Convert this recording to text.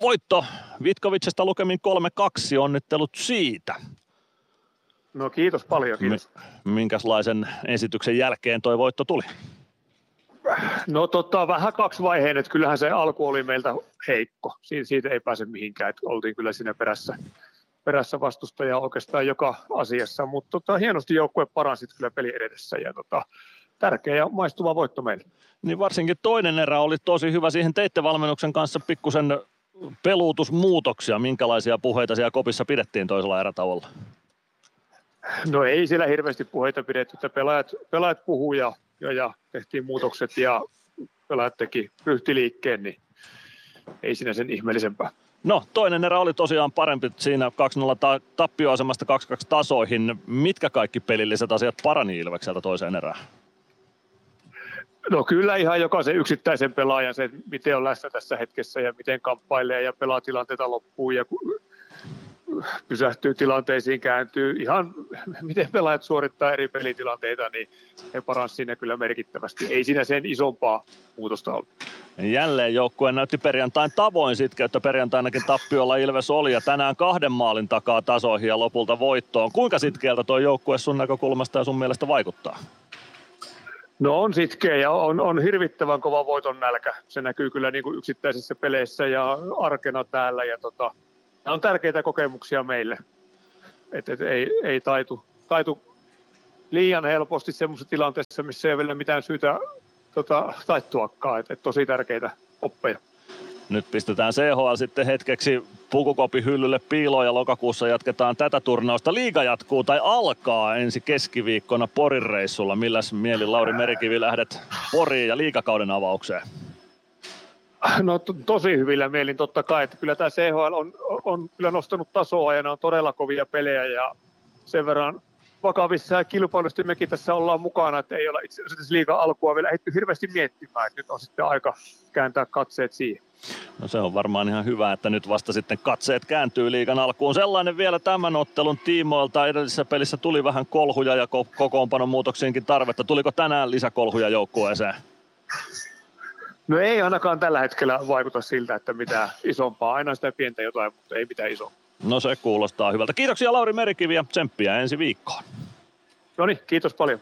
voitto Vitkovicesta lukemin 3-2, onnittelut siitä. No kiitos paljon, kiitos. Minkälaisen esityksen jälkeen toi voitto tuli? No tota, vähän kaksivaiheinen, että kyllähän se alku oli meiltä heikko. Siitä, siitä ei pääse mihinkään, että oltiin kyllä siinä perässä, perässä vastustaja oikeastaan joka asiassa, mutta tota, hienosti joukkue paransi kyllä peli edessä ja tota, tärkeä ja maistuva voitto meille. Niin varsinkin toinen erä oli tosi hyvä. Siihen teitte valmennuksen kanssa pikkusen peluutusmuutoksia. Minkälaisia puheita siellä kopissa pidettiin toisella erätavolla? No ei siellä hirveästi puheita pidetty, että pelaajat, pelaajat puhuu ja, ja, ja, tehtiin muutokset ja pelaajat teki ryhtiliikkeen, niin ei siinä sen ihmeellisempää. No, toinen erä oli tosiaan parempi siinä 2-0 tappioasemasta 2-2 tasoihin. Mitkä kaikki pelilliset asiat parani Ilvekseltä toiseen erään? No kyllä ihan jokaisen yksittäisen pelaajan se, miten on läsnä tässä hetkessä ja miten kamppailee ja pelaa tilanteita loppuun ja pysähtyy tilanteisiin, kääntyy. Ihan miten pelaajat suorittaa eri pelitilanteita, niin he paransivat siinä kyllä merkittävästi. Ei siinä sen isompaa muutosta ollut. Jälleen joukkue näytti perjantain tavoin että Perjantainakin tappiolla Ilves oli ja tänään kahden maalin takaa tasoihin ja lopulta voittoon. Kuinka sitkeältä tuo joukkue sun näkökulmasta ja sun mielestä vaikuttaa? No on sitkeä ja on, on hirvittävän kova voiton nälkä. Se näkyy kyllä niin kuin yksittäisissä peleissä ja arkena täällä. Ja tota, nämä on tärkeitä kokemuksia meille. Et, et, ei, ei taitu, taitu liian helposti semmoisessa tilanteessa, missä ei ole vielä mitään syytä tota, taittuakaan. Et, et tosi tärkeitä oppeja. Nyt pistetään CHL sitten hetkeksi pukukopin hyllylle piiloon ja lokakuussa jatketaan tätä turnausta. Liiga jatkuu tai alkaa ensi keskiviikkona Porin reissulla. Milläs mieli Lauri Merikivi lähdet Poriin ja liikakauden avaukseen? No to, tosi hyvillä mielin totta kai, että kyllä tämä CHL on, on kyllä nostanut tasoa ja ne on todella kovia pelejä ja sen verran vakavissa ja kilpailusti mekin tässä ollaan mukana, että ei olla itse asiassa liiga alkua vielä ehditty hirveästi miettimään, että nyt on sitten aika kääntää katseet siihen. No se on varmaan ihan hyvä, että nyt vasta sitten katseet kääntyy liigan alkuun. Sellainen vielä tämän ottelun tiimoilta. Edellisessä pelissä tuli vähän kolhuja ja kokoonpanon muutoksiinkin tarvetta. Tuliko tänään lisäkolhuja joukkueeseen? No ei ainakaan tällä hetkellä vaikuta siltä, että mitä isompaa. Aina sitä pientä jotain, mutta ei mitään isompaa. No se kuulostaa hyvältä. Kiitoksia Lauri Merikivi ja tsemppiä ensi viikkoon. No niin, kiitos paljon.